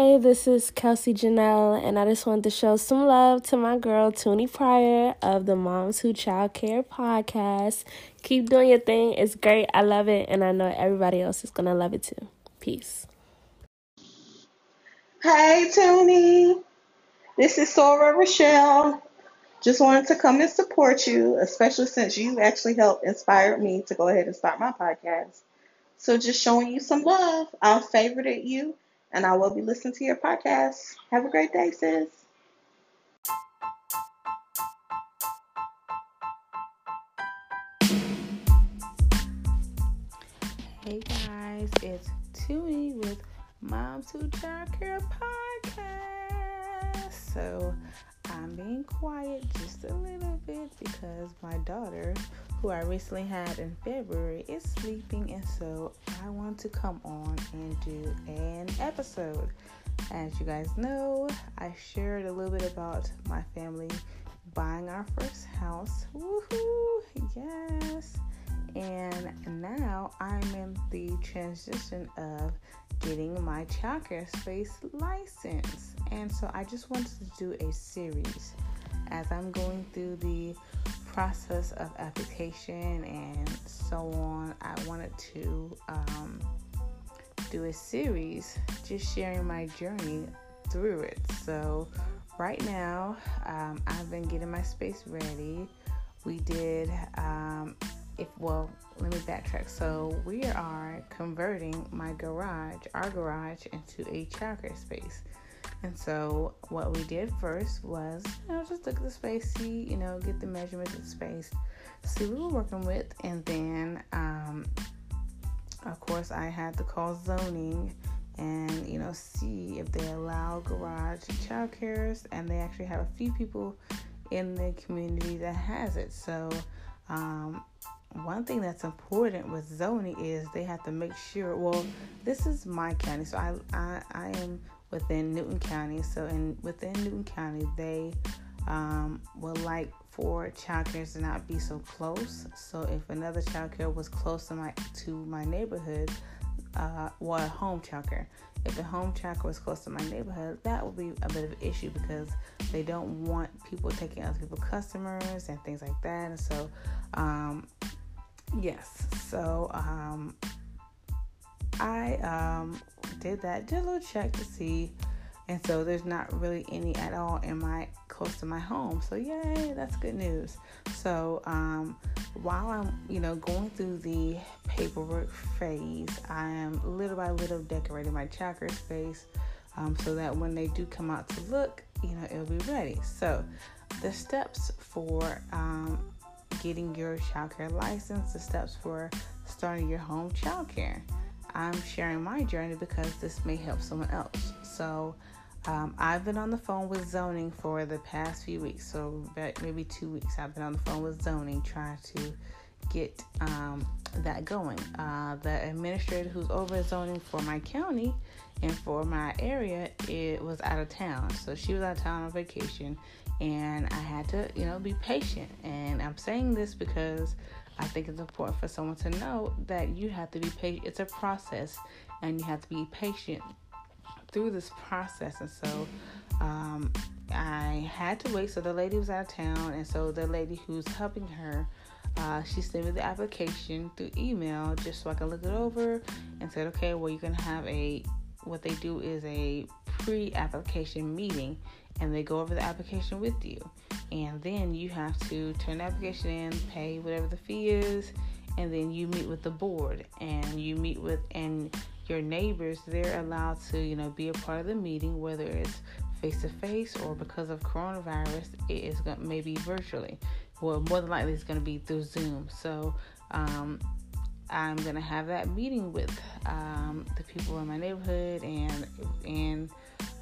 Hey, this is Kelsey Janelle, and I just wanted to show some love to my girl, Toonie Pryor of the Moms Who Child Care podcast. Keep doing your thing. It's great. I love it, and I know everybody else is going to love it too. Peace. Hey, Toonie. This is Sora Rochelle. Just wanted to come and support you, especially since you actually helped inspire me to go ahead and start my podcast. So just showing you some love. I'll favorite you and I will be listening to your podcast. Have a great day, sis. Hey guys, it's Toonie with Moms Who Child Care Podcast. So I'm being quiet just a little bit because my daughter, who I recently had in February, is sleeping, and so I want to come on and do an episode. As you guys know, I shared a little bit about my family buying our first house. Woohoo! Yes! And now I'm in the transition of getting my childcare space license. And so I just wanted to do a series as I'm going through the process of application and so on. I wanted to um, do a series just sharing my journey through it. So, right now, um, I've been getting my space ready. We did, um, if well, let me backtrack. So, we are converting my garage, our garage, into a childcare space. And so, what we did first was, you know, just look at the space, see, you know, get the measurements of the space, see what we were working with, and then, um, of course, I had to call zoning and you know see if they allow garage child cares. And they actually have a few people in the community that has it. So um, one thing that's important with zoning is they have to make sure well this is my county so i i, I am within newton county so in within newton county they um, would like for childcare to not be so close so if another childcare was close to my to my neighborhood uh, well, a home childcare. If the home childcare was close to my neighborhood, that would be a bit of an issue because they don't want people taking other people's customers and things like that. And so, um, yes, so um, I um, did that, did a little check to see, and so there's not really any at all in my close to my home. So yay, that's good news. So um, while I'm, you know, going through the paperwork phase, I am little by little decorating my childcare space um, so that when they do come out to look, you know, it'll be ready. So the steps for um, getting your childcare license, the steps for starting your home childcare. I'm sharing my journey because this may help someone else. So um, I've been on the phone with zoning for the past few weeks, so maybe two weeks. I've been on the phone with zoning trying to get um, that going. Uh, the administrator who's over zoning for my county and for my area, it was out of town, so she was out of town on vacation, and I had to, you know, be patient. And I'm saying this because I think it's important for someone to know that you have to be patient. It's a process, and you have to be patient through this process. And so um, I had to wait. So the lady was out of town, and so the lady who's helping her. Uh, she sent me the application through email just so I can look it over and said, okay, well, you can have a, what they do is a pre application meeting and they go over the application with you. And then you have to turn the application in, pay whatever the fee is, and then you meet with the board and you meet with, and your neighbors, they're allowed to, you know, be a part of the meeting, whether it's face to face or because of coronavirus, it is going maybe virtually. Well, more than likely, it's going to be through Zoom. So, um, I'm going to have that meeting with um, the people in my neighborhood and and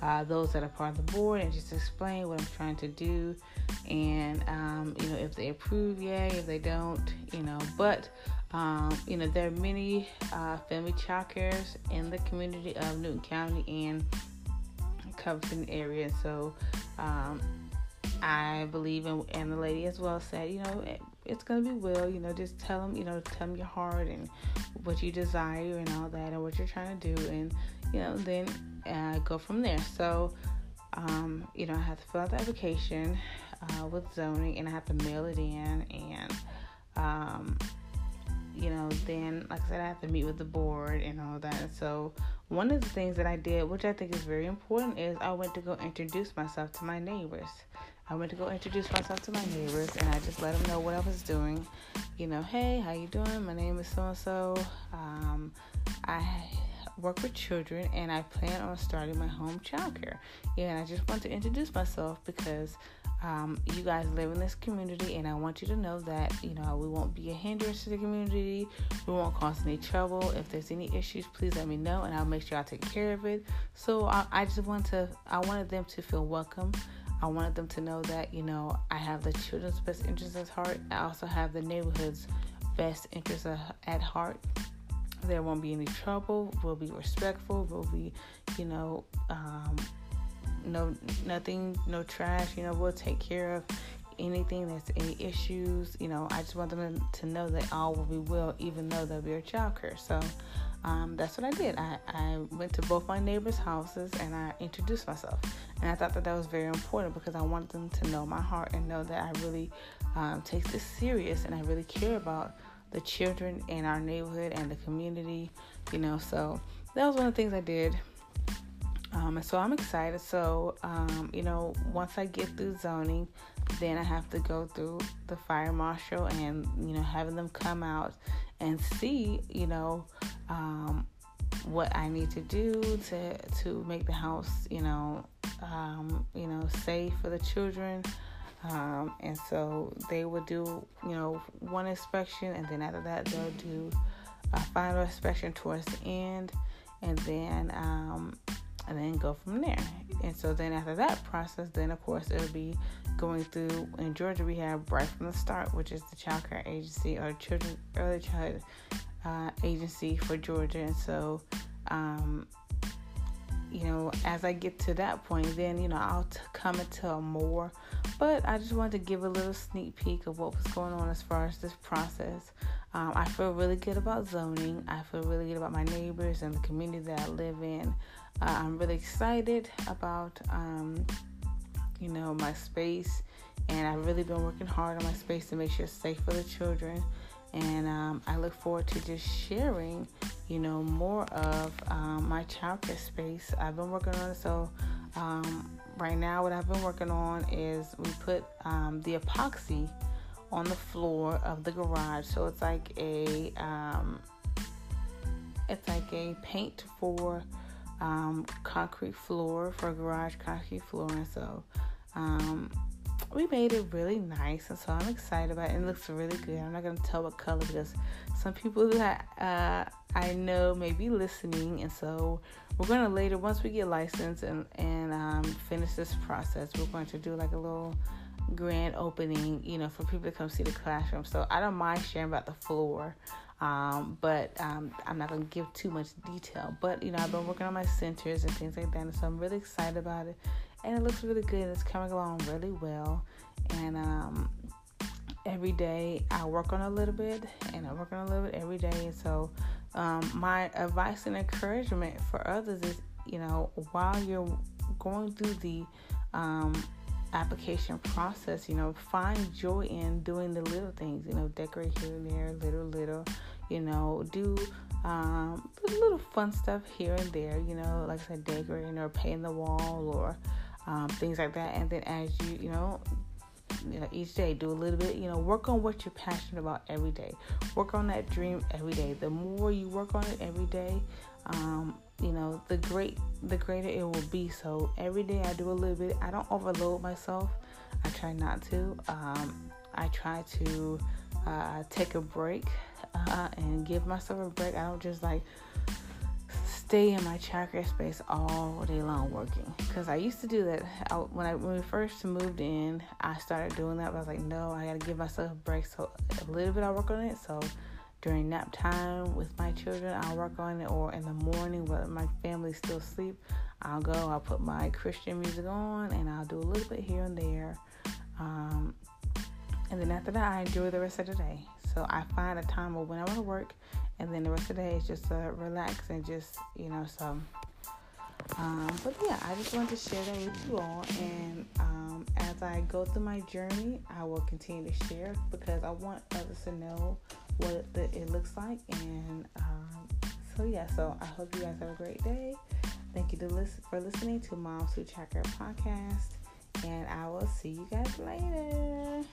uh, those that are part of the board and just explain what I'm trying to do. And um, you know if they approve yay. If they don't you know. But um, you know, there are many uh, family child in the community of Newton County and Covington area. So um, I believe, in, and the lady as well said, you know, it's to be well. You know, just tell them, you know, tell them your heart and what you desire and all that and what you're trying to do. And, you know, then uh, go from there. So, um, you know, I have to fill out the application uh, with zoning, and I have to mail it in, and um, you know, then like I said, I have to meet with the board and all that. So one of the things that I did, which I think is very important, is I went to go introduce myself to my neighbors. I went to go introduce myself to my neighbors, and I just let them know what I was doing. You know, hey, how you doing? My name is so and so. I work with children, and I plan on starting my home childcare. And I just want to introduce myself because um, you guys live in this community, and I want you to know that you know we won't be a hindrance to the community. We won't cause any trouble. If there's any issues, please let me know, and I'll make sure I take care of it. So I, I just want to, I wanted them to feel welcome. I wanted them to know that, you know, I have the children's best interests at heart. I also have the neighborhood's best interests at heart. There won't be any trouble. We'll be respectful. We'll be, you know, um, no, nothing, no trash. You know, we'll take care of anything that's any issues. You know, I just want them to know that all will be well, even though they'll be a child care. So, um, that's what I did. I, I went to both my neighbors' houses and I introduced myself. And I thought that that was very important because I wanted them to know my heart and know that I really um, take this serious and I really care about the children in our neighborhood and the community, you know. So that was one of the things I did. Um, and so I'm excited. So, um, you know, once I get through zoning, then I have to go through the fire marshal and, you know, having them come out and see, you know, um, what I need to do to to make the house, you know, um, you know, safe for the children. Um, and so they would do, you know, one inspection, and then after that they'll do a final inspection towards the end, and then um, and then go from there. And so then after that process, then of course it'll be going through in Georgia we have Bright from the Start, which is the child care agency or children early childhood uh, agency for Georgia, and so um, you know as I get to that point, then you know I'll t- come into more. But I just wanted to give a little sneak peek of what was going on as far as this process. Um, I feel really good about zoning. I feel really good about my neighbors and the community that I live in. Uh, I'm really excited about, um, you know, my space, and I've really been working hard on my space to make sure it's safe for the children. And um, I look forward to just sharing, you know, more of um, my childcare space. I've been working on it. So um, right now, what I've been working on is we put um, the epoxy on the floor of the garage. So it's like a um, it's like a paint for um, concrete floor for garage concrete floor, and so um, we made it really nice, and so I'm excited about it. It looks really good. I'm not gonna tell what color because some people that uh, I know may be listening, and so we're gonna later once we get licensed and and um, finish this process, we're going to do like a little grand opening, you know, for people to come see the classroom. So I don't mind sharing about the floor. Um, but um, I'm not gonna give too much detail. But you know, I've been working on my centers and things like that, and so I'm really excited about it. And it looks really good. It's coming along really well. And um, every day I work on a little bit, and I work on a little bit every day. And so um, my advice and encouragement for others is, you know, while you're going through the um, application process, you know, find joy in doing the little things, you know, decorate here and there, little, little, you know, do um, little fun stuff here and there, you know, like I said, decorating or painting the wall or um, things like that. And then as you, you know, you know, each day do a little bit, you know, work on what you're passionate about every day. Work on that dream every day. The more you work on it every day, um, you know the great the greater it will be so every day i do a little bit i don't overload myself i try not to um, i try to uh, take a break uh, and give myself a break i don't just like stay in my childcare space all day long working. Because i used to do that. I, when i when we first moved in i started doing that but i was like no i gotta give myself a break. So a little bit i work on it. So during nap time with my children, I'll work on it, or in the morning when my family still asleep, I'll go, I'll put my Christian music on, and I'll do a little bit here and there. Um, and then after that, I enjoy the rest of the day. So I find a time when I want to work, and then the rest of the day is just uh, relax and just, you know, so Um, but yeah, I just wanted to share that with you all. And um, as I go through my journey, I will continue to share because I want others to know what the, it looks like. And um, so yeah, so I hope you guys have a great day. Thank you to listen for listening to Moms Who Child Care podcast, and I will see you guys later.